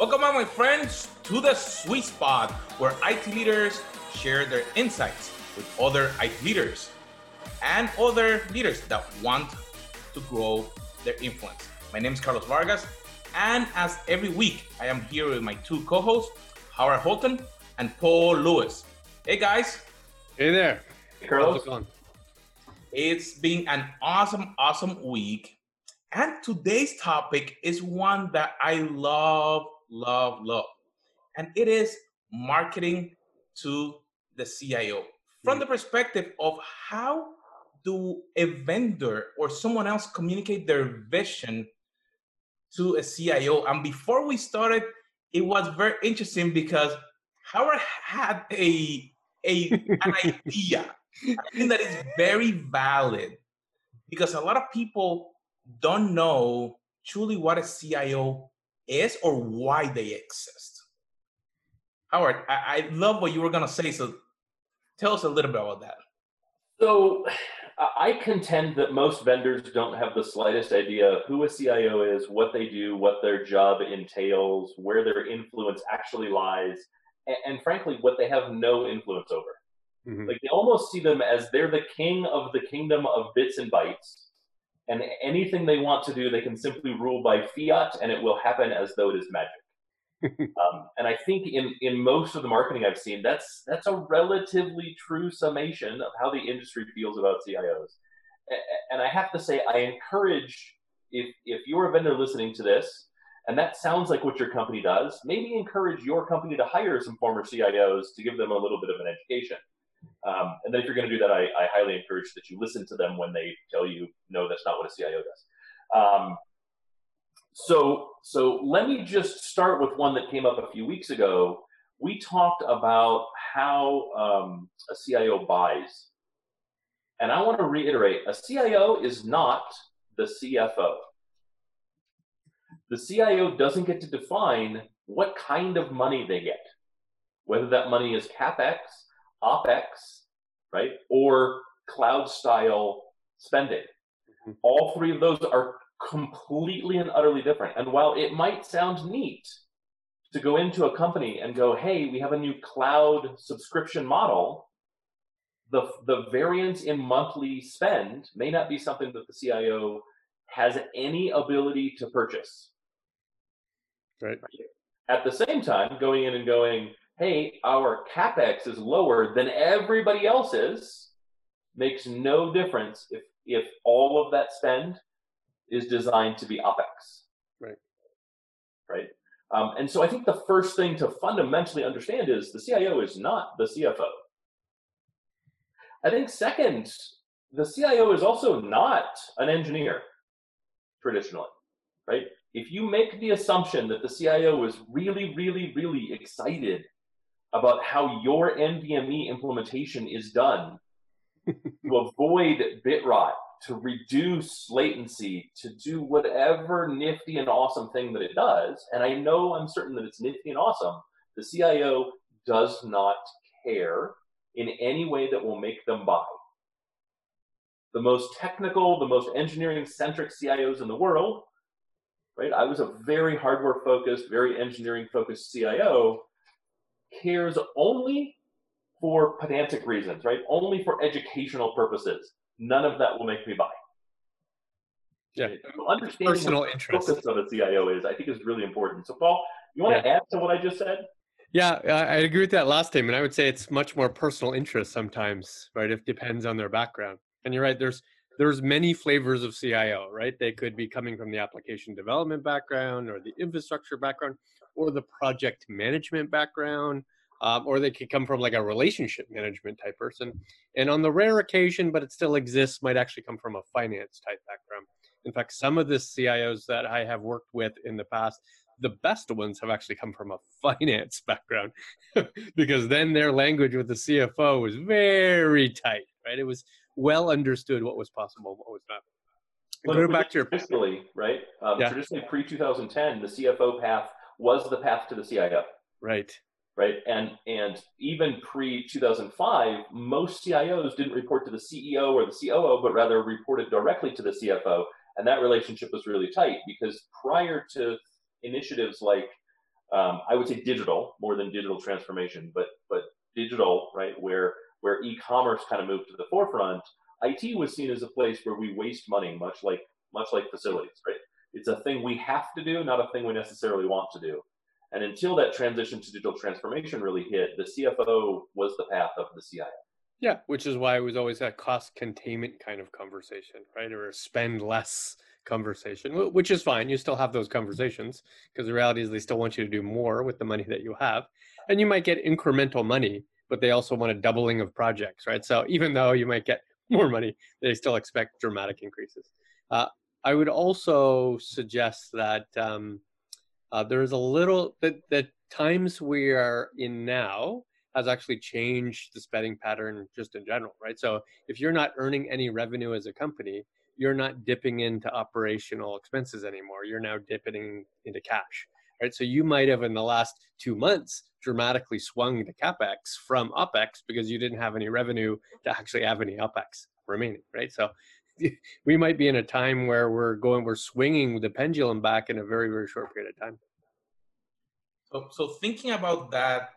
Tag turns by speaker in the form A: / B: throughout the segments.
A: Welcome, my friends, to the sweet spot where IT leaders share their insights with other IT leaders and other leaders that want to grow their influence. My name is Carlos Vargas, and as every week, I am here with my two co hosts, Howard Holton and Paul Lewis. Hey, guys.
B: Hey there.
C: Hey, Carlos.
A: It's been an awesome, awesome week. And today's topic is one that I love, love, love. And it is marketing to the CIO from mm. the perspective of how do a vendor or someone else communicate their vision to a CIO. And before we started, it was very interesting because Howard had a, a an idea. I think that is very valid because a lot of people don't know truly what a CIO is or why they exist. Howard, I, I love what you were going to say. So tell us a little bit about that.
C: So I contend that most vendors don't have the slightest idea who a CIO is, what they do, what their job entails, where their influence actually lies, and, and frankly, what they have no influence over. Mm-hmm. Like they almost see them as they're the king of the kingdom of bits and bytes, and anything they want to do, they can simply rule by fiat, and it will happen as though it is magic. um, and I think in in most of the marketing I've seen, that's that's a relatively true summation of how the industry feels about CIOs. And I have to say, I encourage if if you're a vendor listening to this, and that sounds like what your company does, maybe encourage your company to hire some former CIOs to give them a little bit of an education. Um, and then if you're going to do that, I, I, highly encourage that you listen to them when they tell you, no, that's not what a CIO does. Um, so, so let me just start with one that came up a few weeks ago. We talked about how um, a CIO buys. And I want to reiterate a CIO is not the CFO. The CIO doesn't get to define what kind of money they get, whether that money is CapEx, OpEx, right, or cloud style spending. Mm-hmm. All three of those are completely and utterly different. And while it might sound neat to go into a company and go, hey, we have a new cloud subscription model, the, the variance in monthly spend may not be something that the CIO has any ability to purchase.
B: Right.
C: At the same time, going in and going, hey, our capex is lower than everybody else's makes no difference if if all of that spend is designed to be OPEX.
B: Right.
C: Right. Um, and so I think the first thing to fundamentally understand is the CIO is not the CFO. I think second, the CIO is also not an engineer traditionally, right? If you make the assumption that the CIO is really, really, really excited about how your NVMe implementation is done to avoid bit rot to reduce latency, to do whatever nifty and awesome thing that it does. And I know I'm certain that it's nifty and awesome. The CIO does not care in any way that will make them buy. The most technical, the most engineering centric CIOs in the world, right? I was a very hardware focused, very engineering focused CIO, cares only for pedantic reasons, right? Only for educational purposes none of that will make me buy.
B: Yeah,
C: so understanding
B: personal interest
C: focus of a CIO is, I think, is really important. So, Paul, you want yeah. to add to what I just said?
B: Yeah, I agree with that last statement. I would say it's much more personal interest sometimes, right? It depends on their background. And you're right. There's there's many flavors of CIO, right? They could be coming from the application development background, or the infrastructure background, or the project management background, um, or they could come from like a relationship management type person. And on the rare occasion, but it still exists, might actually come from a finance type background. In fact, some of the CIOs that I have worked with in the past, the best ones have actually come from a finance background because then their language with the CFO was very tight, right? It was well understood what was possible, what was not.
C: But go back to your traditionally, right? Um, yeah. Traditionally, pre 2010, the CFO path was the path to the CIO.
B: Right
C: right? And and even pre 2005, most CIOs didn't report to the CEO or the COO, but rather reported directly to the CFO, and that relationship was really tight because prior to initiatives like Um, I would say digital more than digital transformation, but but digital, right? Where where e-commerce kind of moved to the forefront, IT was seen as a place where we waste money, much like much like facilities, right? It's a thing we have to do, not a thing we necessarily want to do. And until that transition to digital transformation really hit, the CFO was the path of the CIO.
B: Yeah, which is why it was always that cost containment kind of conversation, right? Or spend less conversation, which is fine. You still have those conversations because the reality is they still want you to do more with the money that you have. And you might get incremental money, but they also want a doubling of projects, right? So even though you might get more money, they still expect dramatic increases. Uh, I would also suggest that um, uh, there's a little that the times we are in now has actually changed the spending pattern just in general, right? So if you're not earning any revenue as a company, you're not dipping into operational expenses anymore. You're now dipping into cash, right? So you might have in the last two months dramatically swung the capex from opex because you didn't have any revenue to actually have any opex remaining, right? So we might be in a time where we're going, we're swinging the pendulum back in a very, very short period of time.
A: So, so thinking about that,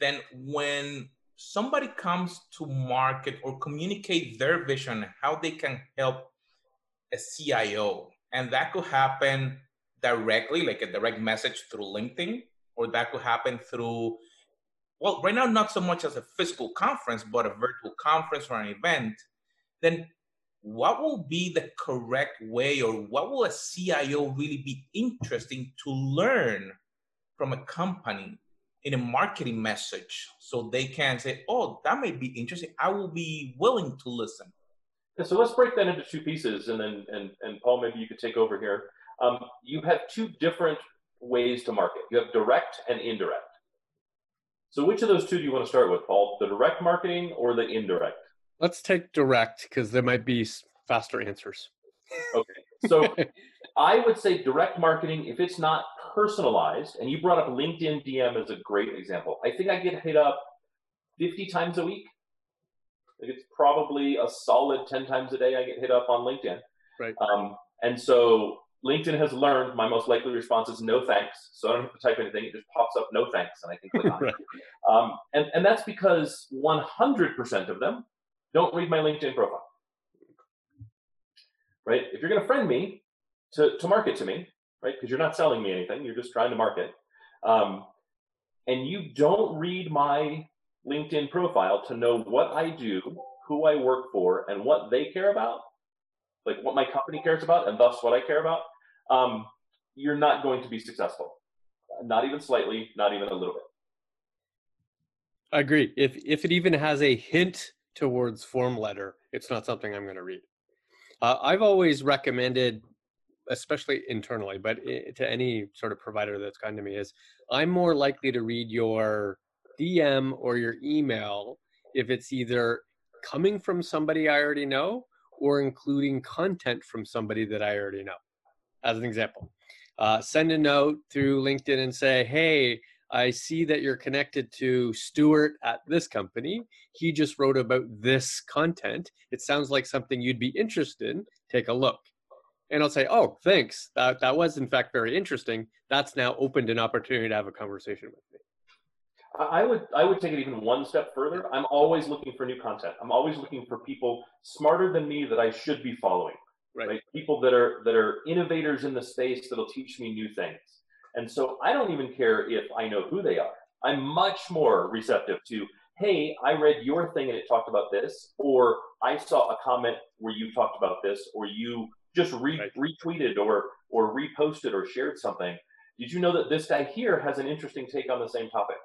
A: then when somebody comes to market or communicate their vision, how they can help a CIO, and that could happen directly, like a direct message through LinkedIn, or that could happen through, well, right now, not so much as a physical conference, but a virtual conference or an event, then what will be the correct way or what will a CIO really be interesting to learn from a company in a marketing message so they can say, oh, that may be interesting. I will be willing to listen.
C: So let's break that into two pieces and then, and, and Paul, maybe you could take over here. Um, you have two different ways to market. You have direct and indirect. So which of those two do you want to start with, Paul? The direct marketing or the indirect?
B: Let's take direct because there might be faster answers.
C: Okay. So I would say direct marketing, if it's not personalized, and you brought up LinkedIn DM as a great example. I think I get hit up 50 times a week. Think it's probably a solid 10 times a day I get hit up on LinkedIn.
B: Right.
C: Um, and so LinkedIn has learned my most likely response is no thanks. So I don't have to type anything. It just pops up no thanks and I on right. Um, and, and that's because 100% of them don't read my LinkedIn profile. Right? If you're going to friend me to, to market to me, right? Because you're not selling me anything, you're just trying to market. Um, and you don't read my LinkedIn profile to know what I do, who I work for, and what they care about, like what my company cares about, and thus what I care about, um, you're not going to be successful. Not even slightly, not even a little bit.
B: I agree. If if it even has a hint towards form letter, it's not something I'm going to read. Uh, I've always recommended, especially internally, but to any sort of provider that's kind to me, is I'm more likely to read your DM or your email if it's either coming from somebody I already know or including content from somebody that I already know. As an example, uh, send a note through LinkedIn and say, hey, I see that you're connected to Stuart at this company. He just wrote about this content. It sounds like something you'd be interested in. Take a look. And I'll say, oh, thanks. That, that was, in fact, very interesting. That's now opened an opportunity to have a conversation with me.
C: I would I would take it even one step further. I'm always looking for new content. I'm always looking for people smarter than me that I should be following.
B: Right. right?
C: People that are that are innovators in the space that'll teach me new things. And so I don't even care if I know who they are. I'm much more receptive to, hey, I read your thing and it talked about this, or I saw a comment where you talked about this, or you just re- right. retweeted or or reposted or shared something. Did you know that this guy here has an interesting take on the same topic?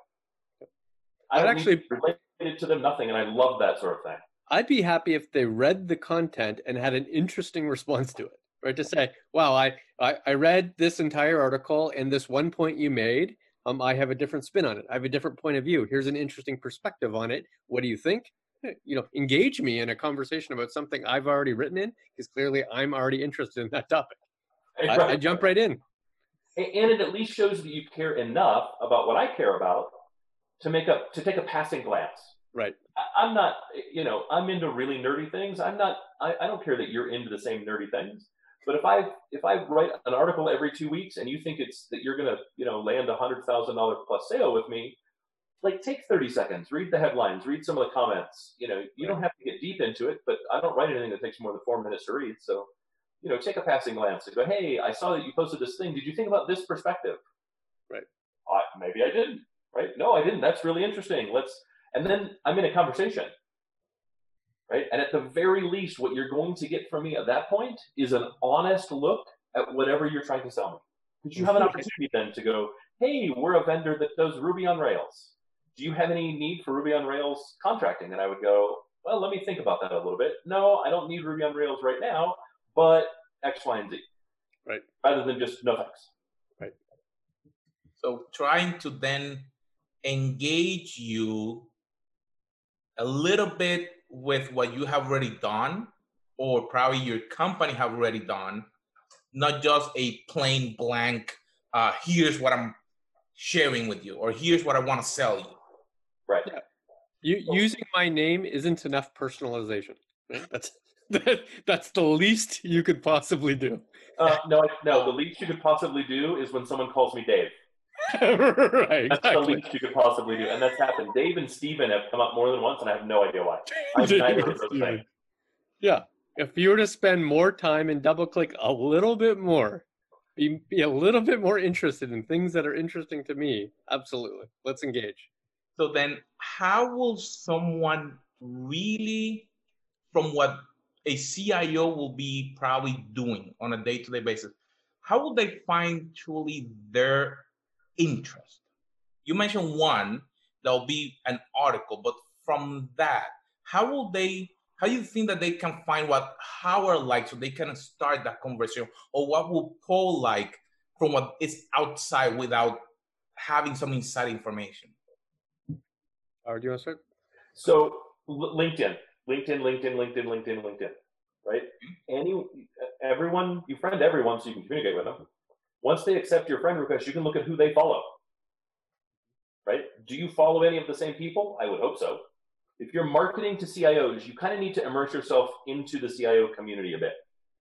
C: I actually related to them nothing, and I love that sort of thing.
B: I'd be happy if they read the content and had an interesting response to it right? To say, wow, I, I, I read this entire article and this one point you made, um, I have a different spin on it. I have a different point of view. Here's an interesting perspective on it. What do you think? You know, engage me in a conversation about something I've already written in, because clearly I'm already interested in that topic. I, I jump right in.
C: And it at least shows that you care enough about what I care about to make up to take a passing glance.
B: Right.
C: I, am not, you know, I'm into really nerdy things. I'm not. I, I don't care that you're into the same nerdy things But if I if I write an article every two weeks and you think it's that you're gonna you know land a hundred thousand dollar plus sale with me, like take 30 seconds, read the headlines, read some of the comments. You know, you don't have to get deep into it, but I don't write anything that takes more than four minutes to read. So, you know, take a passing glance and go, hey, I saw that you posted this thing. Did you think about this perspective?
B: Right.
C: Uh, maybe I didn't. Right. No, I didn't. That's really interesting. Let's, and then I'm in a conversation. Right. And at the very least, what you're going to get from me at that point is an honest look at whatever you're trying to sell me. Because you have an opportunity then to go, hey, we're a vendor that does Ruby on Rails do you have any need for Ruby on Rails contracting? And I would go, well, let me think about that a little bit. No, I don't need Ruby on Rails right now, but X, Y, and Z.
B: Right.
C: Rather than just no thanks.
B: Right.
A: So trying to then engage you a little bit with what you have already done, or probably your company have already done, not just a plain blank, uh, here's what I'm sharing with you, or here's what I want to sell you.
C: Right.
B: Yeah. You, using my name isn't enough personalization. That's that, that's the least you could possibly do.
C: Uh, no, no. The least you could possibly do is when someone calls me Dave.
B: Right.
C: That's exactly. the least you could possibly do, and that's happened. Dave and Steven have come up more than once, and I have no idea why.
B: I'm Yeah. If you were to spend more time and double click a little bit more, be, be a little bit more interested in things that are interesting to me, absolutely. Let's engage.
A: So then, how will someone really, from what a CIO will be probably doing on a day to day basis, how will they find truly their interest? You mentioned one, there'll be an article, but from that, how will they? How do you think that they can find what Howard likes so they can start that conversation, or what will Paul like from what is outside without having some inside information?
B: Or do you want to start?
C: So LinkedIn, LinkedIn, LinkedIn, LinkedIn, LinkedIn, LinkedIn, right? Mm-hmm. Any, everyone, you friend everyone so you can communicate with them. Once they accept your friend request, you can look at who they follow, right? Do you follow any of the same people? I would hope so. If you're marketing to CIOs, you kind of need to immerse yourself into the CIO community a bit,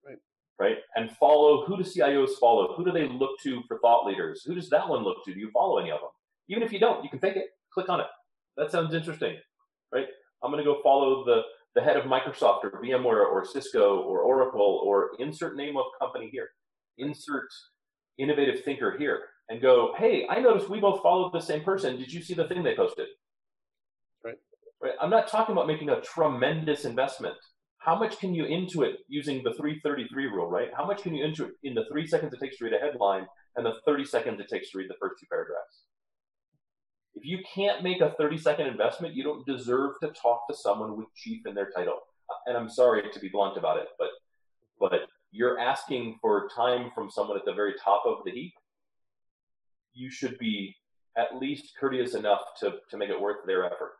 B: right?
C: Right, and follow who do CIOs follow? Who do they look to for thought leaders? Who does that one look to? Do you follow any of them? Even if you don't, you can fake it. Click on it that sounds interesting, right? I'm going to go follow the, the head of Microsoft or VMware or Cisco or Oracle or insert name of company here, insert innovative thinker here, and go, hey, I noticed we both followed the same person. Did you see the thing they posted?
B: Right.
C: Right. I'm not talking about making a tremendous investment. How much can you intuit using the 333 rule, right? How much can you intuit in the three seconds it takes to read a headline and the 30 seconds it takes to read the first two paragraphs? If you can't make a 30 second investment, you don't deserve to talk to someone with chief in their title. And I'm sorry to be blunt about it, but but you're asking for time from someone at the very top of the heap. You should be at least courteous enough to, to make it worth their effort.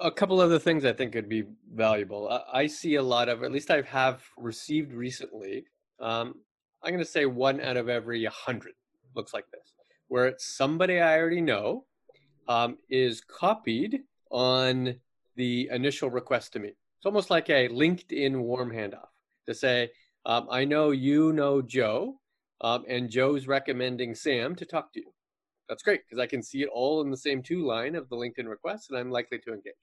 B: A couple other things I think could be valuable. I, I, see a lot of, at least I have received recently. Um, I'm going to say one out of every hundred looks like this where it's somebody I already know um, is copied on the initial request to me. It's almost like a LinkedIn warm handoff to say, um, I know you know Joe, um, and Joe's recommending Sam to talk to you. That's great because I can see it all in the same two line of the LinkedIn request, and I'm likely to engage.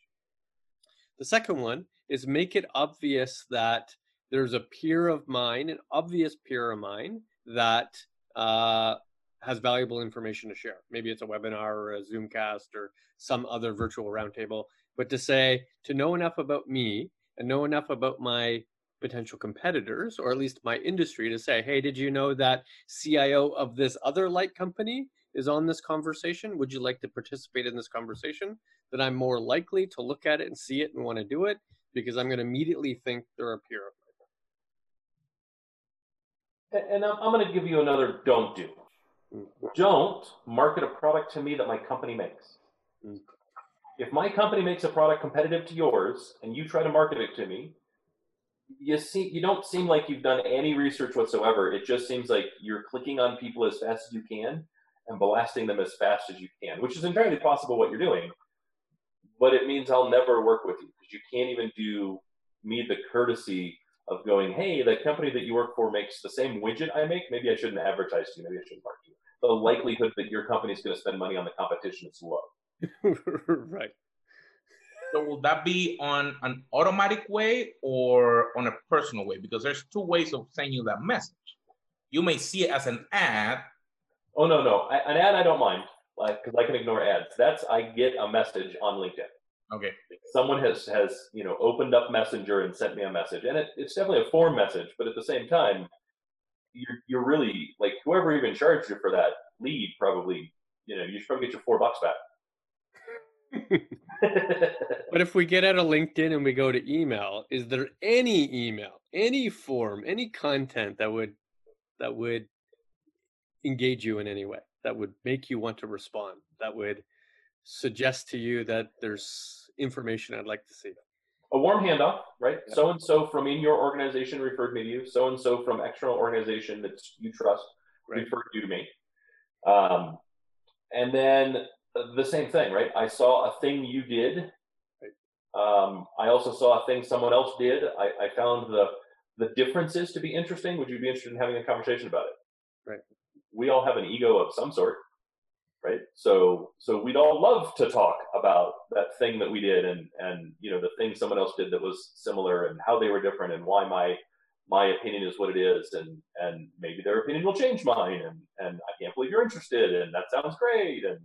B: The second one is make it obvious that there's a peer of mine, an obvious peer of mine that uh, has valuable information to share. Maybe it's a webinar or a Zoomcast or some other virtual roundtable, but to say, to know enough about me and know enough about my potential competitors, or at least my industry, to say, hey, did you know that CIO of this other light company is on this conversation? Would you like to participate in this conversation? then I'm more likely to look at it and see it and want to do it because I'm going to immediately think they're a peer of
C: mine. And I'm, I'm going to give you another don't do. Don't market a product to me that my company makes. Mm. If my company makes a product competitive to yours and you try to market it to me, you see you don't seem like you've done any research whatsoever. It just seems like you're clicking on people as fast as you can and blasting them as fast as you can, which is entirely possible what you're doing. But it means I'll never work with you because you can't even do me the courtesy of going, hey, the company that you work for makes the same widget I make. Maybe I shouldn't advertise to you. Maybe I shouldn't market you. The likelihood that your company is going to spend money on the competition is low.
B: right.
A: So will that be on an automatic way or on a personal way? Because there's two ways of sending you that message. You may see it as an ad.
C: Oh no, no, I, an ad I don't mind, like because I can ignore ads. That's I get a message on LinkedIn.
A: Okay.
C: Someone has has you know opened up Messenger and sent me a message, and it, it's definitely a form message, but at the same time, you're you're really like whoever even charged you for that lead probably you know you should probably get your four bucks back.
B: but if we get out of LinkedIn and we go to email, is there any email, any form, any content that would that would engage you in any way, that would make you want to respond, that would suggest to you that there's information I'd like to see?
C: A warm handoff, right? So and so from in your organization referred me to you. So and so from external organization that you trust right. referred you to me. Um, and then the same thing, right? I saw a thing you did. Um, I also saw a thing someone else did. I, I found the the differences to be interesting. Would you be interested in having a conversation about it?
B: Right.
C: We all have an ego of some sort, right? So so we'd all love to talk about that thing that we did and and you know the thing someone else did that was similar and how they were different and why my my opinion is what it is and and maybe their opinion will change mine and and I can't believe you're interested and that sounds great and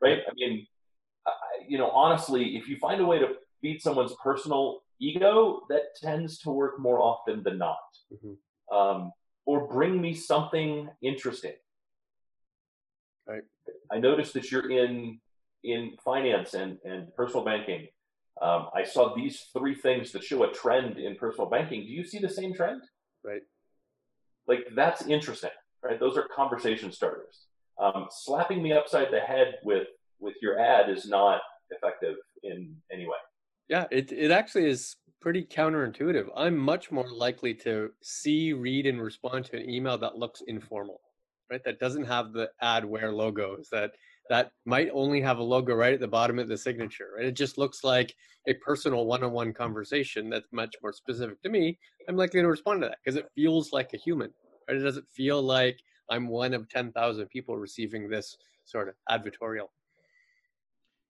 C: right? I mean, you know, honestly, if you find a way to feed someone's personal ego, that tends to work more often than not. Mm-hmm. Um, or bring me something interesting.
B: Right.
C: I noticed that you're in in finance and, and personal banking. Um, I saw these three things that show a trend in personal banking. Do you see the same trend?
B: Right.
C: Like that's interesting, right? Those are conversation starters um, slapping me upside the head with with your ad is not effective in any way.
B: Yeah, it it actually is pretty counterintuitive. I'm much more likely to see, read, and respond to an email that looks informal, right? That doesn't have the adware logos that that might only have a logo right at the bottom of the signature, right? It just looks like a personal one-on-one conversation that's much more specific to me. I'm likely to respond to that because it feels like a human, right? It doesn't feel like I'm one of 10,000 people receiving this sort of advertorial.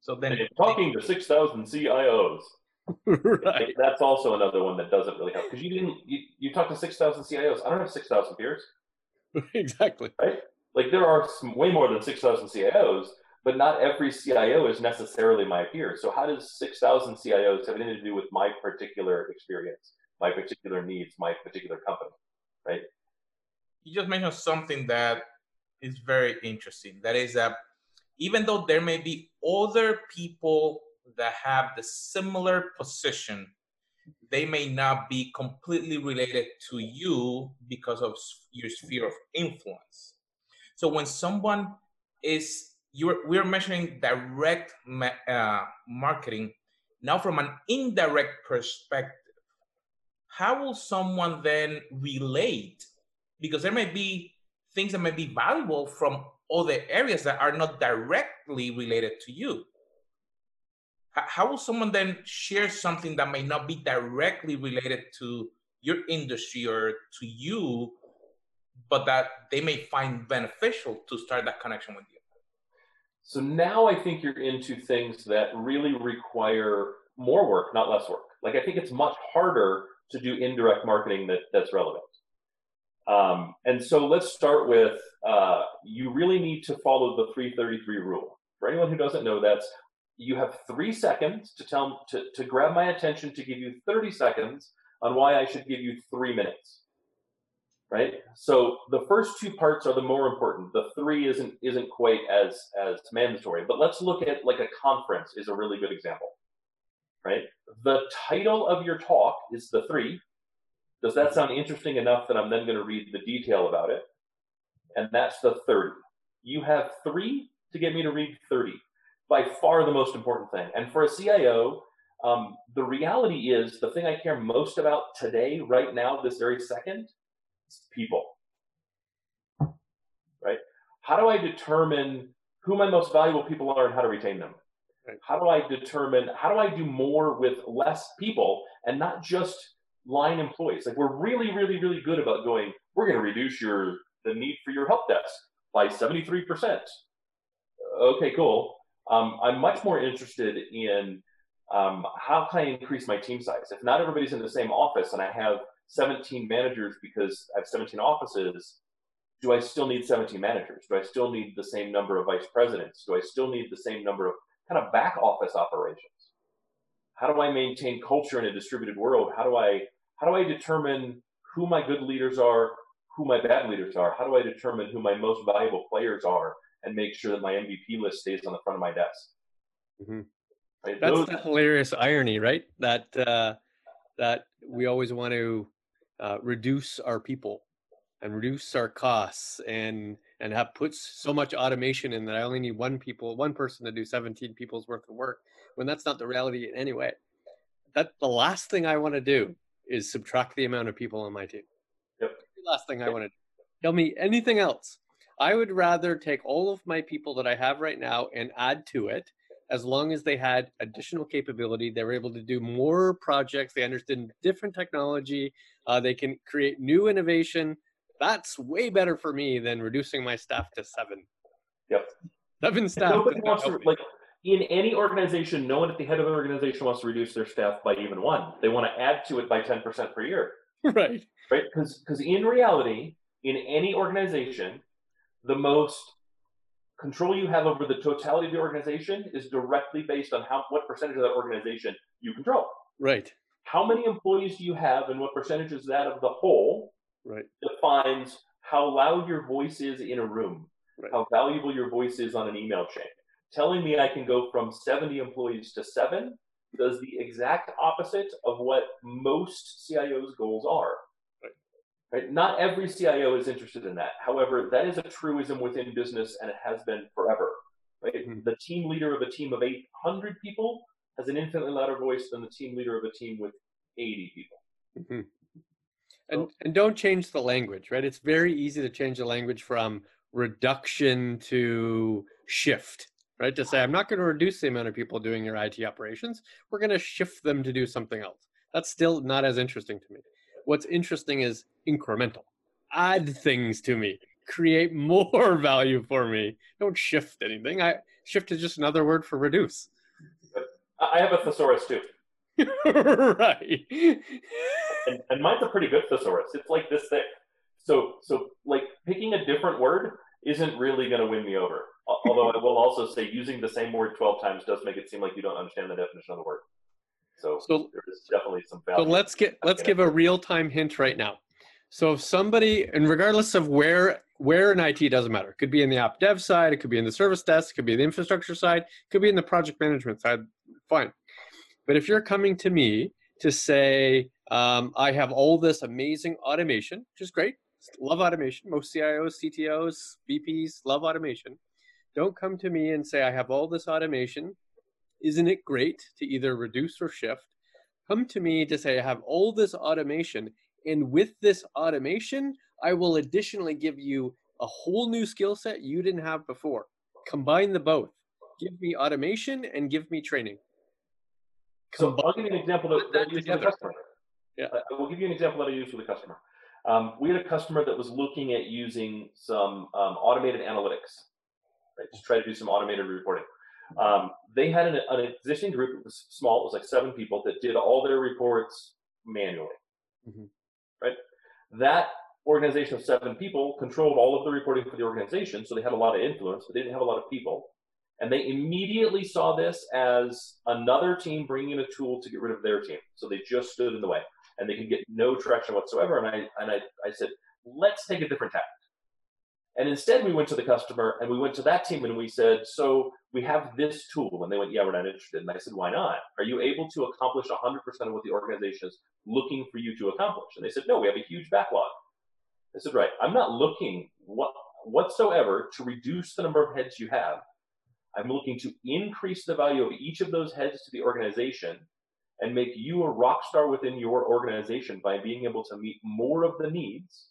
C: So then talking to 6,000 CIOs. right. That's also another one that doesn't really help because you didn't, you, you talked to 6,000 CIOs. I don't have 6,000 peers.
B: exactly.
C: Right? Like there are some, way more than 6,000 CIOs, but not every CIO is necessarily my peer. So how does 6,000 CIOs have anything to do with my particular experience, my particular needs, my particular company, right?
A: You just mentioned something that is very interesting. That is that even though there may be other people that have the similar position, they may not be completely related to you because of your sphere of influence. So when someone is you're we're measuring direct uh, marketing now from an indirect perspective. How will someone then relate because there may be things that may be valuable from other areas that are not directly related to you. How will someone then share something that may not be directly related to your industry or to you, but that they may find beneficial to start that connection with you?
C: So now I think you're into things that really require more work, not less work. Like I think it's much harder to do indirect marketing that, that's relevant. Um, and so let's start with uh, you really need to follow the 333 rule. For anyone who doesn't know, that's you have three seconds to tell to, to grab my attention to give you 30 seconds on why I should give you three minutes. Right. So the first two parts are the more important. The three isn't isn't quite as as mandatory. But let's look at like a conference is a really good example. Right. The title of your talk is the three does that sound interesting enough that I'm then going to read the detail about it? And that's the 30. You have three to get me to read 30. By far the most important thing. And for a CIO, um, the reality is the thing I care most about today, right now, this very second, is people. Right? How do I determine who my most valuable people are and how to retain them? Right. How do I determine, how do I do more with less people and not just line employees. Like we're really, really, really good about going, we're going to reduce your the need for your help desk by 73%. Okay, cool. Um, I'm much more interested in um, how can I increase my team size? If not everybody's in the same office and I have 17 managers because I have 17 offices, do I still need 17 managers? Do I still need the same number of vice presidents? Do I still need the same number of kind of back office operations? How do I maintain culture in a distributed world? How do I how do I determine who my good leaders are, who my bad leaders are? How do I determine who my most valuable players are and make sure that my MVP list stays on the front of my desk?
B: Mm-hmm. Right? That's Those, the hilarious irony, right? That uh, that we always want to uh, reduce our people and reduce our costs and and have put so much automation in that I only need one people, one person to do 17 people's worth of work when that's not the reality in any way. That the last thing I want to do is subtract the amount of people on my team.
C: Yep.
B: The last thing I want to do. Tell me anything else. I would rather take all of my people that I have right now and add to it as long as they had additional capability. They were able to do more projects. They understood different technology. Uh, they can create new innovation. That's way better for me than reducing my staff to seven.
C: Yep.
B: Seven staff.
C: Nobody wants to, like, in any organization, no one at the head of the organization wants to reduce their staff by even one. They want to add to it by 10% per year.
B: Right.
C: Right? Because because in reality, in any organization, the most control you have over the totality of the organization is directly based on how what percentage of that organization you control.
B: Right.
C: How many employees do you have and what percentage is that of the whole
B: right.
C: defines how loud your voice is in a room, right. how valuable your voice is on an email chain telling me I can go from 70 employees to seven does the exact opposite of what most CIOs' goals are. Right. right? Not every CIO is interested in that. However, that is a truism within business and it has been forever. Right? Mm-hmm. The team leader of a team of 800 people has an infinitely louder voice than the team leader of a team with 80 people.
B: Mm-hmm. And, and don't change the language, right? It's very easy to change the language from reduction to shift right? To say, I'm not going to reduce the amount of people doing your IT operations. We're going to shift them to do something else. That's still not as interesting to me. What's interesting is incremental. Add things to me. Create more value for me. Don't shift anything. I shift is just another word for reduce.
C: I have a thesaurus too.
B: right.
C: and, and mine's a pretty good thesaurus. It's like this thick. So so like picking a different word isn't really going to win me over. Although I will also say using the same word 12 times does make it seem like you don't understand the definition of the word. So, so there is definitely some value.
B: So let's get let's give a real time hint right now. So if somebody, and regardless of where where in IT doesn't matter, it could be in the app dev side, it could be in the service desk, it could be the infrastructure side, it could be in the project management side. Fine, but if you're coming to me to say um, I have all this amazing automation, which is great, love automation. Most CIOs, CTOs, VPs love automation. Don't come to me and say, I have all this automation. Isn't it great to either reduce or shift? Come to me to say, I have all this automation. And with this automation, I will additionally give you a whole new skill set you didn't have before. Combine the both. Give me automation and give me training.
C: So I'll give you an example that, that I use with the customer. Yeah. I will give you an example that I use with a customer. Um, we had a customer that was looking at using some um, automated analytics right? To try to do some automated reporting. Um, they had an, an, existing group. that was small. It was like seven people that did all their reports manually. Mm-hmm. Right. That organization of seven people controlled all of the reporting for the organization, so they had a lot of influence, but they didn't have a lot of people. And they immediately saw this as another team bringing in a tool to get rid of their team. So they just stood in the way, and they could get no traction whatsoever. And I and I, I said, let's take a different tack. And instead, we went to the customer and we went to that team and we said, So we have this tool. And they went, Yeah, we're not interested. And I said, Why not? Are you able to accomplish 100% of what the organization is looking for you to accomplish? And they said, No, we have a huge backlog. I said, Right. I'm not looking what, whatsoever to reduce the number of heads you have. I'm looking to increase the value of each of those heads to the organization and make you a rock star within your organization by being able to meet more of the needs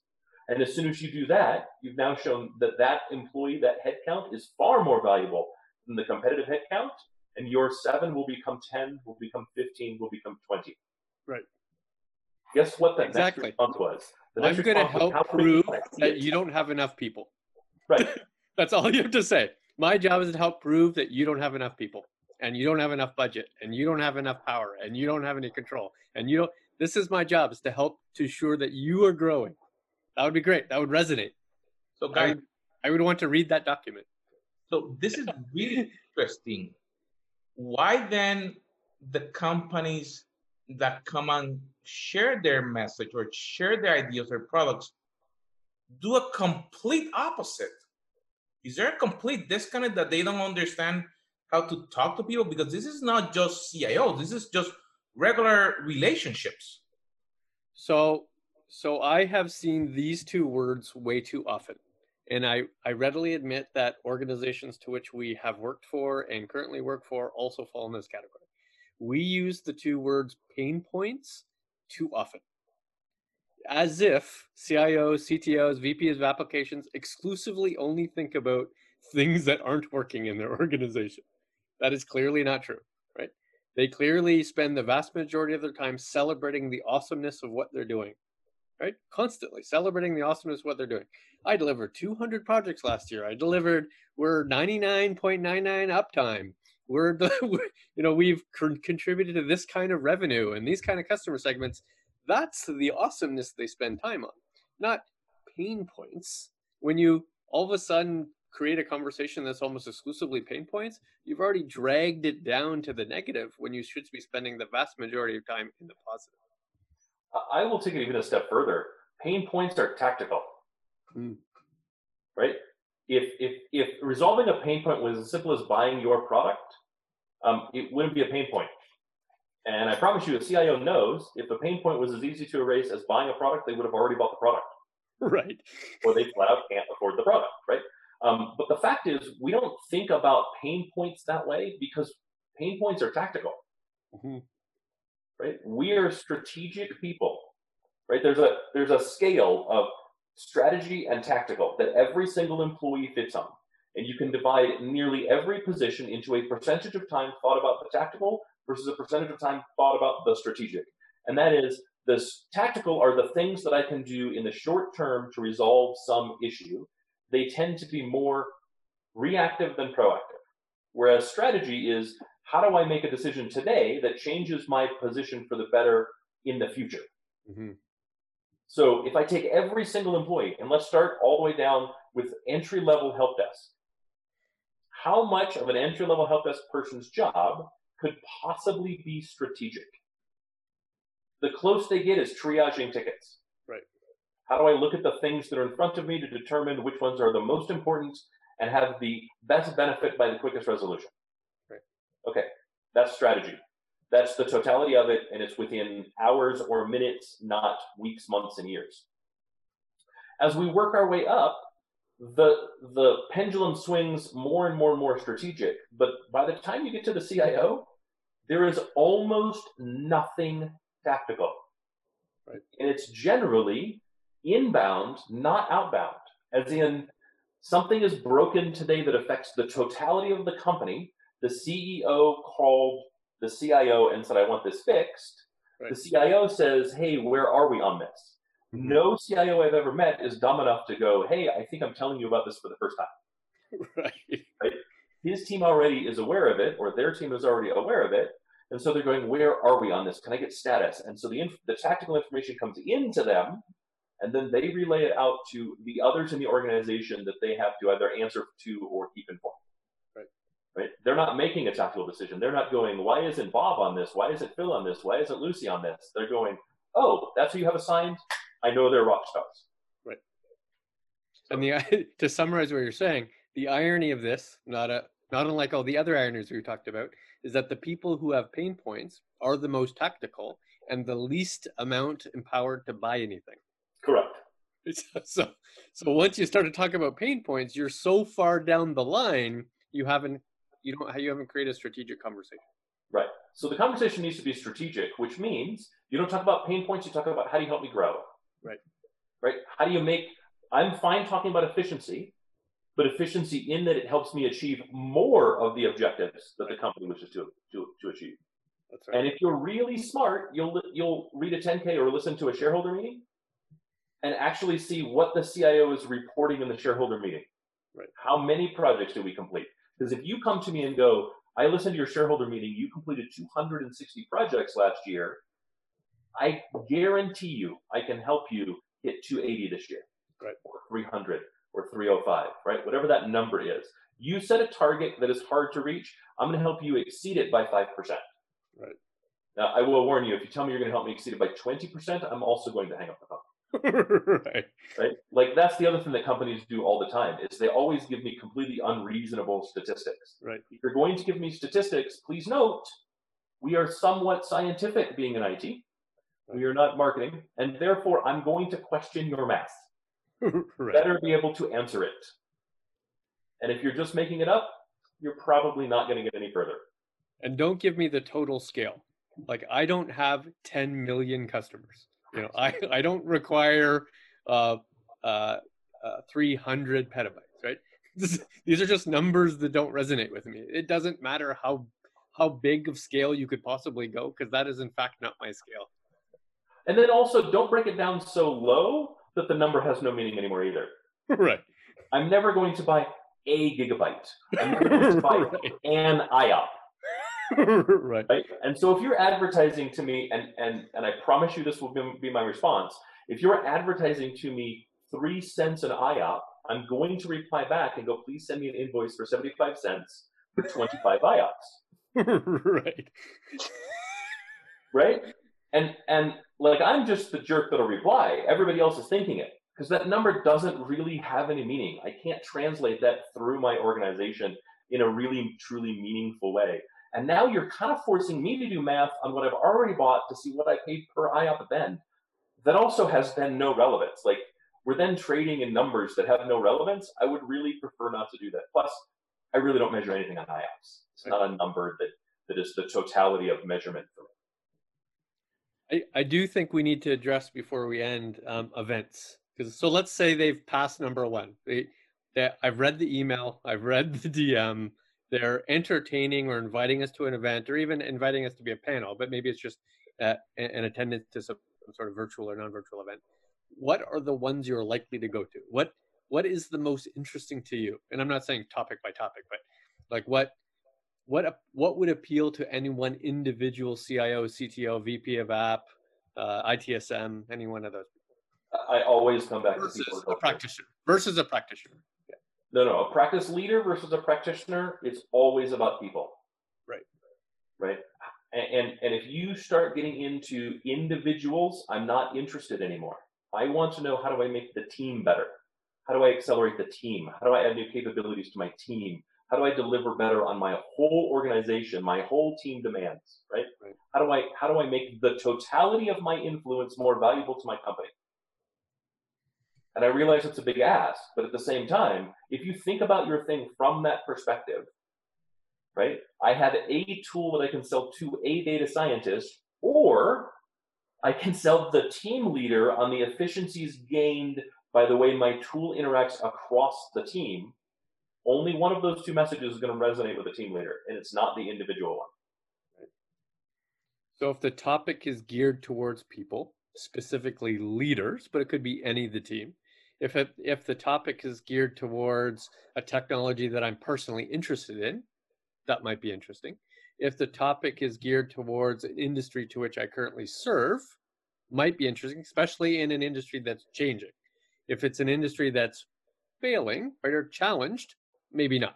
C: and as soon as you do that, you've now shown that that employee, that headcount is far more valuable than the competitive headcount. And your seven will become 10, will become 15, will become 20.
B: Right.
C: Guess what the
B: Exactly.
C: next response was? The
B: I'm going to help
C: "How can we
B: prove that you don't have enough people.
C: Right.
B: That's all you have to say. My job is to help prove that you don't have enough people and you don't have enough budget and you don't have enough power and you don't have any control and you don't this is my job is to help to ensure that you are growing. That would be great. That would resonate.
A: So
B: I
A: guys,
B: would, I would want to read that document.
A: so this is really interesting. Why then the companies that come and share their message or share their ideas or products do a complete opposite? Is there a complete disconnect that they don't understand how to talk to people? Because this is not just CIO, this is just regular relationships.
B: So so I have seen these two words way too often. And I, I readily admit that organizations to which we have worked for and currently work for also fall in this category. We use the two words pain points too often. As if CIOs, CTOs, VPs of applications exclusively only think about things that aren't working in their organization. That is clearly not true, right? They clearly spend the vast majority of their time celebrating the awesomeness of what they're doing, right? Constantly celebrating the awesomeness of what they're doing. I delivered 200 projects last year. I delivered, we're 99.99 uptime. We're, you know, we've con- contributed to this kind of revenue and these kind of customer segments. That's the awesomeness they spend time on, not pain points. When you all of a sudden create a conversation that's almost exclusively pain points, you've already dragged it down to the negative when you should be spending the vast majority of time in the positive.
C: I will take it even a step further. Pain points are tactical,
B: Hmm.
C: right? If if if resolving a pain point was as simple as buying your product, um, it wouldn't be a pain point. And I promise you, a CIO knows if the pain point was as easy to erase as buying a product, they would have already bought the product,
B: Right.
C: or they flat out can't afford the product, right? Um, but the fact is, we don't think about pain points that way because pain points are tactical.
B: Mhm.
C: Right? We are strategic people, right? There's a there's a scale of strategy and tactical that every single employee fits on, and you can divide nearly every position into a percentage of time thought about the tactical versus a percentage of time thought about the strategic, and that is the tactical are the things that I can do in the short term to resolve some issue. They tend to be more reactive than proactive. Whereas strategy is how do I make a decision today that changes my position for the better in the future?
B: Mhm.
C: So if I take every single employee and let's start all the way down with entry level help desk, how much of an entry level help desk person's job could possibly be strategic? The close they get is triaging tickets.
B: Right.
C: How do I look at the things that are in front of me to determine which ones are the most important and have the best benefit by the quickest resolution? Okay, that's strategy. That's the totality of it, and it's within hours or minutes, not weeks, months, and years. As we work our way up, the the pendulum swings more and more and more strategic. But by the time you get to the CIO, there is almost nothing tactical.
B: Right.
C: And it's generally inbound, not outbound. As in, something is broken today that affects the totality of the company. The CEO called the CIO and said, I want this fixed.
B: Right.
C: The CIO says, Hey, where are we on this?
B: Mhm.
C: No CIO I've ever met is dumb enough to go, Hey, I think I'm telling you about this for the first time.
B: Right.
C: His team already is aware of it, or their team is already aware of it. And so they're going, Where are we on this? Can I get status? And so the, inf- the tactical information comes into them, and then they relay it out to the others in the organization that they have to either answer to or keep informed.
B: Right.
C: They're not making a tactical decision. They're not going, Why isn't Bob on this? Why isn't Phil on this? Why isn't Lucy on this? They're going, Oh, that's who you have assigned? I know they're rock stars. Right.
B: And the to summarize what you're saying, the irony of this, not a not unlike all the other ironies we talked about, is that the people who have pain points are the most tactical and the least amount empowered to buy anything.
C: Correct.
B: So, so once you start to talk about pain points, you're so far down the line, you haven't you don't you haven't created a strategic conversation.
C: Right. So the conversation needs to be strategic, which means you don't talk about pain points, you talk about how do you help me grow.
B: Right.
C: Right. How do you make I'm fine talking about efficiency, but efficiency in that it helps me achieve more of the objectives that the company wishes to to, to achieve.
B: That's right.
C: And if you're really smart, you'll you'll read a 10K or listen to a shareholder meeting and actually see what the CIO is reporting in the shareholder meeting.
B: Right.
C: How many projects do we complete? Because if you come to me and go, I listened to your shareholder meeting, you completed 260 projects last year, I guarantee you I can help you hit 280 this year.
B: Right.
C: Or 300 or 305, right? Whatever that number is. You set a target that is hard to reach. I'm going to help you exceed it by 5%.
B: Right.
C: Now, I will warn you, if you tell me you're going to help me exceed it by 20%, I'm also going to hang up the phone.
B: right.
C: Right? Like that's the other thing that companies do all the time is they always give me completely unreasonable statistics.
B: Right.
C: If you're going to give me statistics, please note we are somewhat scientific being in IT. We are not marketing, and therefore I'm going to question your math.
B: right.
C: Better be able to answer it. And if you're just making it up, you're probably not going to get any further.
B: And don't give me the total scale. Like I don't have 10 million customers. You know, I, I don't require uh, uh, uh, 300 petabytes, right? This, these are just numbers that don't resonate with me. It doesn't matter how how big of scale you could possibly go because that is in fact not my scale.
C: And then also don't break it down so low that the number has no meaning anymore either.
B: right.
C: I'm never going to buy a gigabyte. I'm never going to buy
B: right.
C: an IOP.
B: Right.
C: Right? And so if you're advertising to me, and and and I promise you this will be, be my response, if you're advertising to me three cents an IOP, I'm going to reply back and go, please send me an invoice for 75 cents for 25 IOPs.
B: right.
C: Right? And and like I'm just the jerk that'll reply. Everybody else is thinking it. Because that number doesn't really have any meaning. I can't translate that through my organization in a really truly meaningful way. And now you're kind of forcing me to do math on what I've already bought to see what I paid per IOP then. That also has then no relevance. Like we're then trading in numbers that have no relevance. I would really prefer not to do that. Plus, I really don't measure anything on IOPS. It's not a number that, that is the totality of measurement for me.
B: I, I do think we need to address before we end um, events. So let's say they've passed number one. They, they, I've read the email, I've read the DM. They're entertaining or inviting us to an event, or even inviting us to be a panel, but maybe it's just uh, an attendance to some sort of virtual or non-virtual event. What are the ones you're likely to go to? What what is the most interesting to you? And I'm not saying topic by topic, but like what what what would appeal to any one individual CIO, CTO, VP of app, uh, ITSM, any one of those
C: I always come back
B: versus
C: to people.
B: a practitioner versus a practitioner.
C: No, no, a practice leader versus a practitioner, it's always about people.
B: Right.
C: Right. And, and and if you start getting into individuals, I'm not interested anymore. I want to know how do I make the team better? How do I accelerate the team? How do I add new capabilities to my team? How do I deliver better on my whole organization, my whole team demands, right?
B: Right.
C: How do I how do I make the totality of my influence more valuable to my company? And I realize it's a big ask, but at the same time, if you think about your thing from that perspective, right? I have a tool that I can sell to a data scientist, or I can sell the team leader on the efficiencies gained by the way my tool interacts across the team. Only one of those two messages is going to resonate with the team leader, and it's not the individual one.
B: So if the topic is geared towards people, specifically leaders, but it could be any of the team. If it, if the topic is geared towards a technology that I'm personally interested in, that might be interesting. If the topic is geared towards an industry to which I currently serve, might be interesting, especially in an industry that's changing. If it's an industry that's failing right, or challenged, maybe not.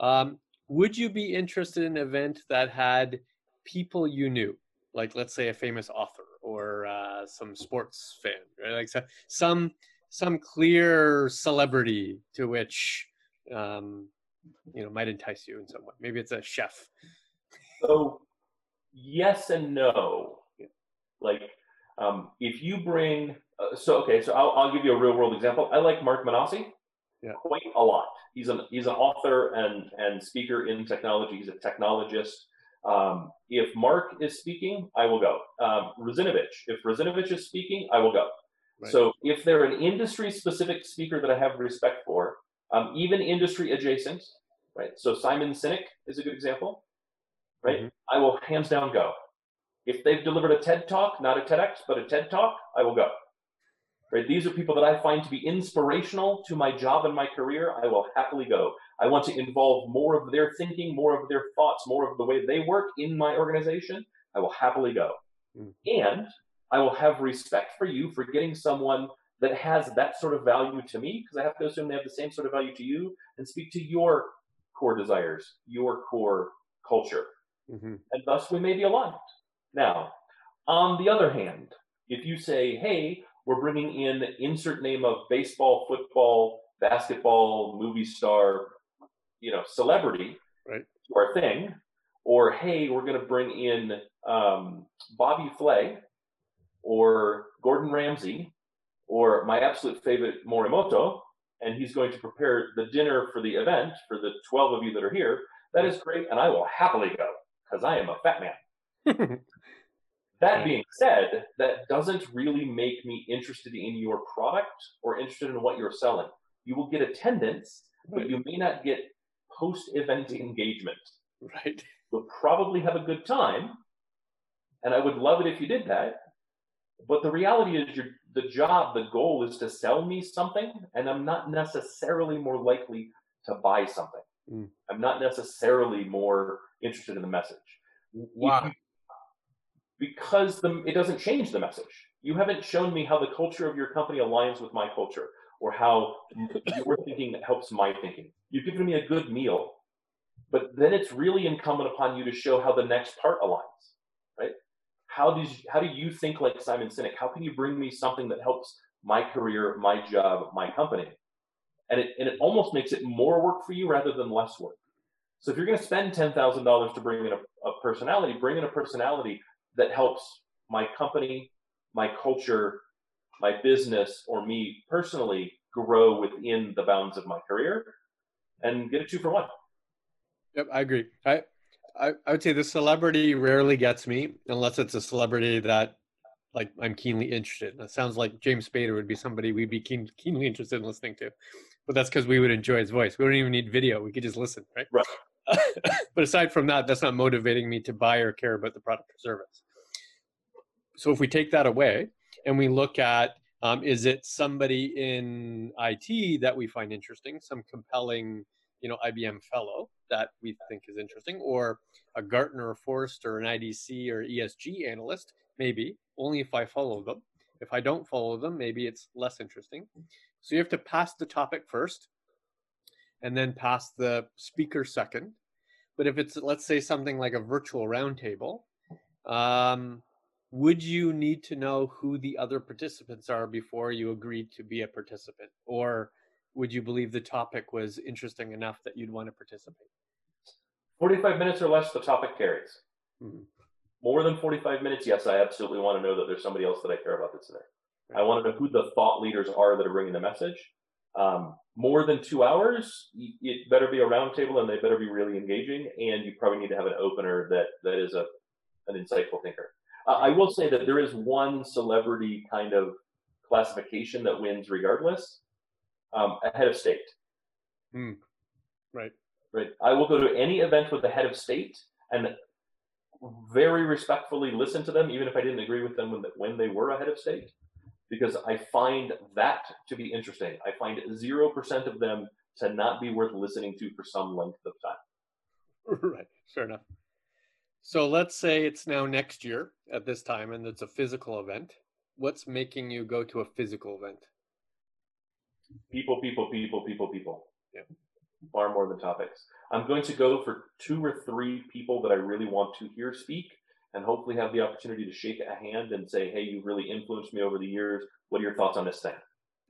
B: Um, would you be interested in an event that had people you knew, like let's say a famous author or uh, some sports fan, right? like so, some some clear celebrity to which um, you know might entice you in some way? Maybe it's a chef.
C: So, yes and no. Like, um, if you bring, uh, so okay, so I'll, I'll give you a real world example. I like Mark Minasi
B: Yeah.
C: quite a lot. He's an he's an author and and speaker in technology. He's a technologist. Um, if Mark is speaking, I will go. Um, Russinovich, if Russinovich is speaking, I will go.
B: Right.
C: So if they're an industry specific speaker that I have respect for, um, even industry adjacent, right? So Simon Sinek is a good example, right?
B: Mhm.
C: I will hands down go. If they've delivered a TED talk, not a TEDx, but a TED talk, I will go. Right? These are people that I find to be inspirational to my job and my career. I will happily go. I want to involve more of their thinking, more of their thoughts, more of the way they work in my organization. I will happily go. Mm. And I will have respect for you for getting someone that has that sort of value to me, because I have to assume they have the same sort of value to you and speak to your core desires, your core culture. Mm-hmm. And thus we may be aligned. Now, on the other hand, if you say, hey, we're bringing in insert name of baseball, football, basketball, movie star, you know, celebrity
B: right.
C: to our thing, or hey, we're going to bring in um, Bobby Flay or Gordon Ramsay or my absolute favorite Morimoto, and he's going to prepare the dinner for the event for the 12 of you that are here. That is great, and I will happily go because I am a fat man. That being said, that doesn't really make me interested in your product or interested in what you're selling. You will get attendance, but you may not get post event engagement.
B: Right.
C: You'll probably have a good time, and I would love it if you did that. But the reality is, your the job, the goal is to sell me something, and I'm not necessarily more likely to buy something. Mm. I'm not necessarily more interested in the message.
A: Wow
C: because the, it doesn't change the message. You haven't shown me how the culture of your company aligns with my culture or how your thinking helps my thinking. You've given me a good meal, but then it's really incumbent upon you to show how the next part aligns, right? How do you, how do you think like Simon Sinek? How can you bring me something that helps my career, my job, my company? And it, and it almost makes it more work for you rather than less work. So if you're going to spend $10,000 to bring in a, a personality, bring in a personality that helps my company, my culture, my business, or me personally grow within the bounds of my career and get a two for one.
B: Yep, I agree. I, I, I would say the celebrity rarely gets me unless it's a celebrity that like I'm keenly interested. It sounds like James Spader would be somebody we'd be keen, keenly interested in listening to, but that's because we would enjoy his voice. We don't even need video; we could just listen, right?
C: Right.
B: but aside from that, that's not motivating me to buy or care about the product or service so if we take that away and we look at um, is it somebody in IT that we find interesting, some compelling, you know, IBM fellow that we think is interesting, or a Gartner or Forrester, or an IDC or ESG analyst, maybe only if I follow them. If I don't follow them, maybe it's less interesting. So you have to pass the topic first, and then pass the speaker second. But if it's let's say something like a virtual roundtable, um, would you need to know who the other participants are before you agreed to be a participant? Or would you believe the topic was interesting enough that you'd want to participate?
C: 45 minutes or less the topic carries. Mm-hmm. more than 45 minutes yes i absolutely want to know that there's somebody else that i care about that's there. Right. i want to know who the thought leaders are that are bringing the message. Um, more than two hours it better be a roundtable and they better be really engaging and you probably need to have an opener that that is a an insightful thinker uh, I will say that there is one celebrity kind of classification that wins regardless. Um, a head of state.
B: Mm. Right.
C: Right. I will go to any event with the head of state and very respectfully listen to them, even if I didn't agree with them when, when they were a head of state, because I find that to be interesting. I find 0% of them to not be worth listening to for some length of time.
B: right. Fair enough. So let's say it's now next year at this time and it's a physical event. What's making you go to a physical event?
C: People, people, people, people, people.
B: Yeah.
C: Far more than topics. I'm going to go for two or three people that I really want to hear speak and hopefully have the opportunity to shake a hand and say, hey, you really influenced me over the years. What are your thoughts on this thing?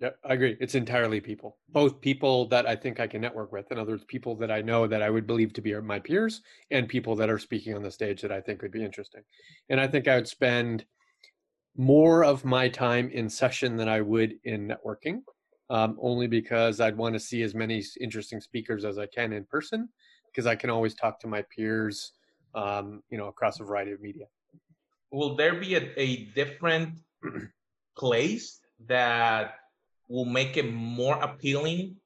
B: Yeah, I agree. It's entirely people, both people that I think I can network with, in other words, people that I know that I would believe to be my peers, and people that are speaking on the stage that I think would be interesting. And I think I would spend more of my time in session than I would in networking, um, only because I'd want to see as many interesting speakers as I can in person, because I can always talk to my peers, um, you know, across a variety of media.
A: Will there be a, a different place that will make it more appealing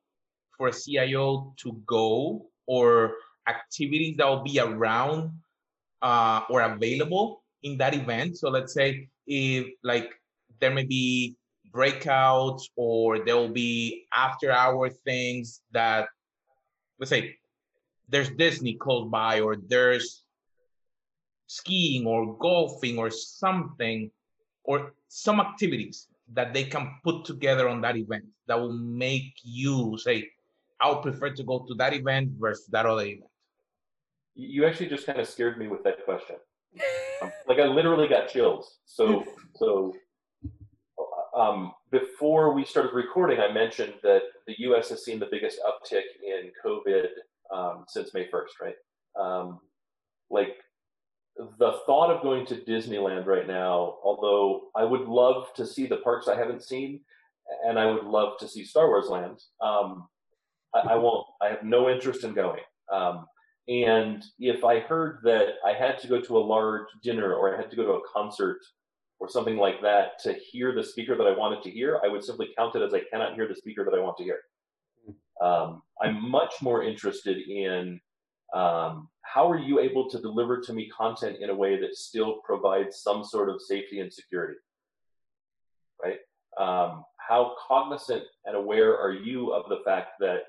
A: for a CIO to go or activities that will be around uh, or available in that event. So let's say if like there may be breakouts or there will be after hour things that let's say there's Disney close by or there's skiing or golfing or something or some activities that they can put together on that event that will make you say, I would prefer to go to that event versus that other event?
C: You actually just kind of scared me with that question. Um, like I literally got chills. So, so um, before we started recording, I mentioned that the U.S. has seen the biggest uptick in COVID um, since May 1st, right? Um, like the thought of going to Disneyland right now, although I would love to see the parks I haven't seen, and I would love to see Star Wars Land, um, I, I, won't. I have no interest in going. Um, and if I heard that I had to go to a large dinner or I had to go to a concert or something like that to hear the speaker that I wanted to hear, I would simply count it as I cannot hear the speaker that I want to hear. Hmm. Um, I'm much more interested in um, how are you able to deliver to me content in a way that still provides some sort of safety and security? Right? Um, how cognizant and aware are you of the fact that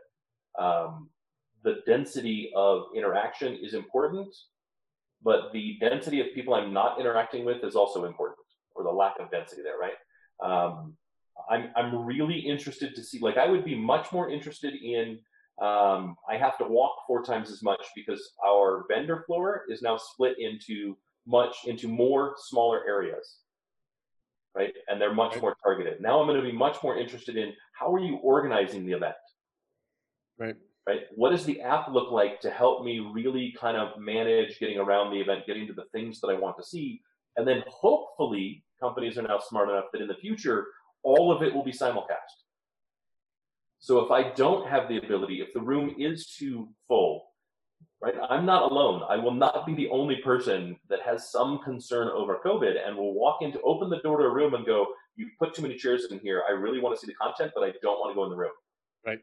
C: um, the density of interaction is important but the density of people i'm not interacting with is also important or the lack of density there right? Um, I'm, I'm really interested to see like i would be much more interested in um, I have to walk four times as much because our vendor floor is now split into much into more smaller areas, right? And they're much more targeted. Now I'm going to be much more interested in how are you organizing the event,
B: right?
C: Right. What does the app look like to help me really kind of manage getting around the event, getting to the things that I want to see, and then hopefully companies are now smart enough that in the future all of it will be simulcast so if I don't have the ability, if the room is too full, right, I'm not alone. I will not be the only person that has some concern over COVID and will walk in to open the door to a room and go, you've put too many chairs in here. I really want to see the content, but I don't want to go in the room.
B: Right.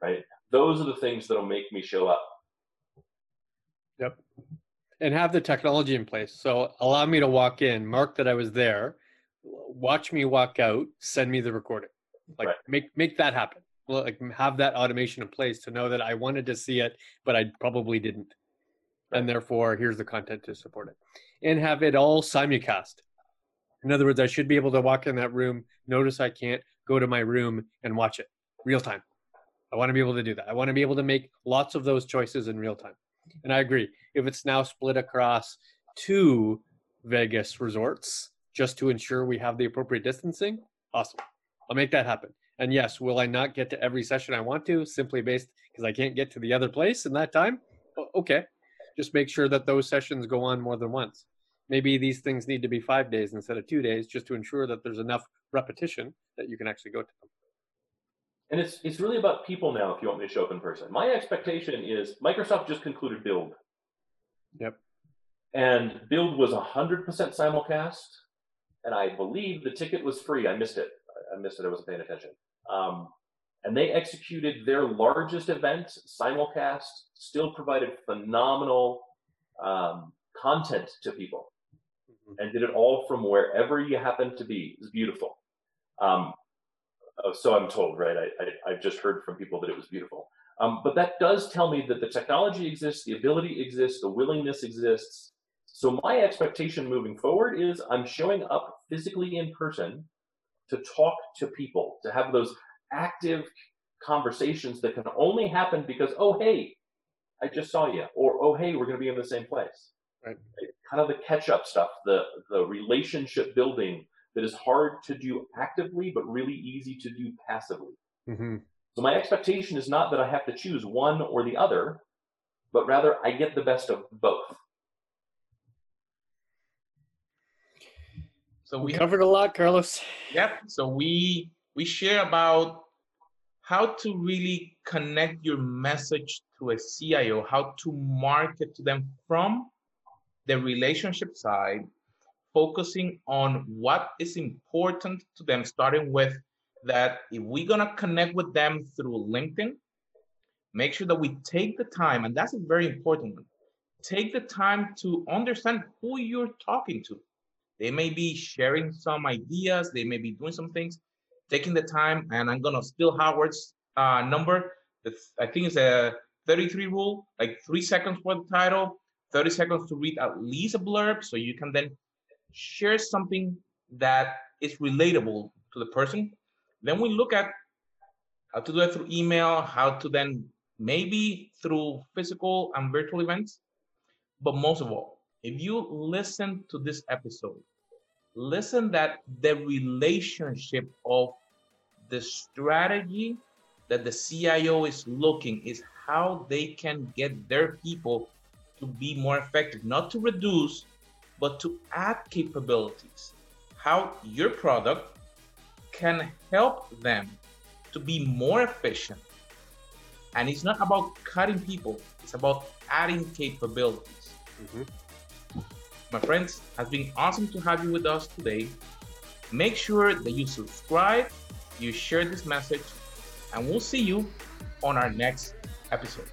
C: Right. Those are the things that'll make me show up.
B: Yep. And have the technology in place. So allow me to walk in, mark that I was there, watch me walk out, send me the recording. Like right. make make that happen like have that automation in place to know that I wanted to see it, but I probably didn't. And therefore, here's the content to support it. And have it all simulcast. In other words, I should be able to walk in that room, notice I can't, go to my room and watch it real time. I want to be able to do that. I want to be able to make lots of those choices in real time. And I agree. If it's now split across two Vegas resorts just to ensure we have the appropriate distancing, awesome. I'll make that happen. And yes, will I not get to every session I want to simply based because I can't get to the other place in that time? Okay. Just make sure that those sessions go on more than once. Maybe these things need to be five days instead of two days just to ensure that there's enough repetition that you can actually go to them.
C: And it's it's really about people now if you want me to show up in person. My expectation is Microsoft just concluded Build.
B: Yep.
C: And Build was 100% simulcast. And I believe the ticket was free. I missed it. I missed it. I wasn't paying attention. Um, and they executed their largest event simulcast, still provided phenomenal um, content to people, mm-hmm. and did it all from wherever you happen to be. It was beautiful. Um, uh, so I'm told, right? I, I, have just heard from people that it was beautiful. Um, but that does tell me that the technology exists, the ability exists, the willingness exists. So my expectation moving forward is I'm showing up physically in person to talk to people, to have those active conversations that can only happen because, oh, hey, I just saw you, or oh, hey, we're going to be in the same place.
B: Right.
C: Kind of the catch up stuff, the, the relationship building that is hard to do actively, but really easy to do passively.
B: Mm-hmm.
C: So my expectation is not that I have to choose one or the other, but rather I get the best of both.
B: So we, we covered a lot, Carlos.
A: Yep. So we we share about how to really connect your message to a CIO, how to market to them from the relationship side, focusing on what is important to them, starting with that if we're gonna connect with them through LinkedIn, make sure that we take the time, and that's a very important one. take the time to understand who you're talking to. They may be sharing some ideas, they may be doing some things, taking the time, and I'm gonna steal Howard's uh, number. I think it's a 33 rule, like three seconds for the title, 30 seconds to read at least a blurb, so you can then share something that is relatable to the person. Then we look at how to do it through email, how to then maybe through physical and virtual events. But most of all, if you listen to this episode, listen that the relationship of the strategy that the CIO is looking is how they can get their people to be more effective, not to reduce, but to add capabilities. How your product can help them to be more efficient. And it's not about cutting people, it's about adding capabilities. Mm-hmm. My friends, has been awesome to have you with us today. Make sure that you subscribe, you share this message, and we'll see you on our next episode.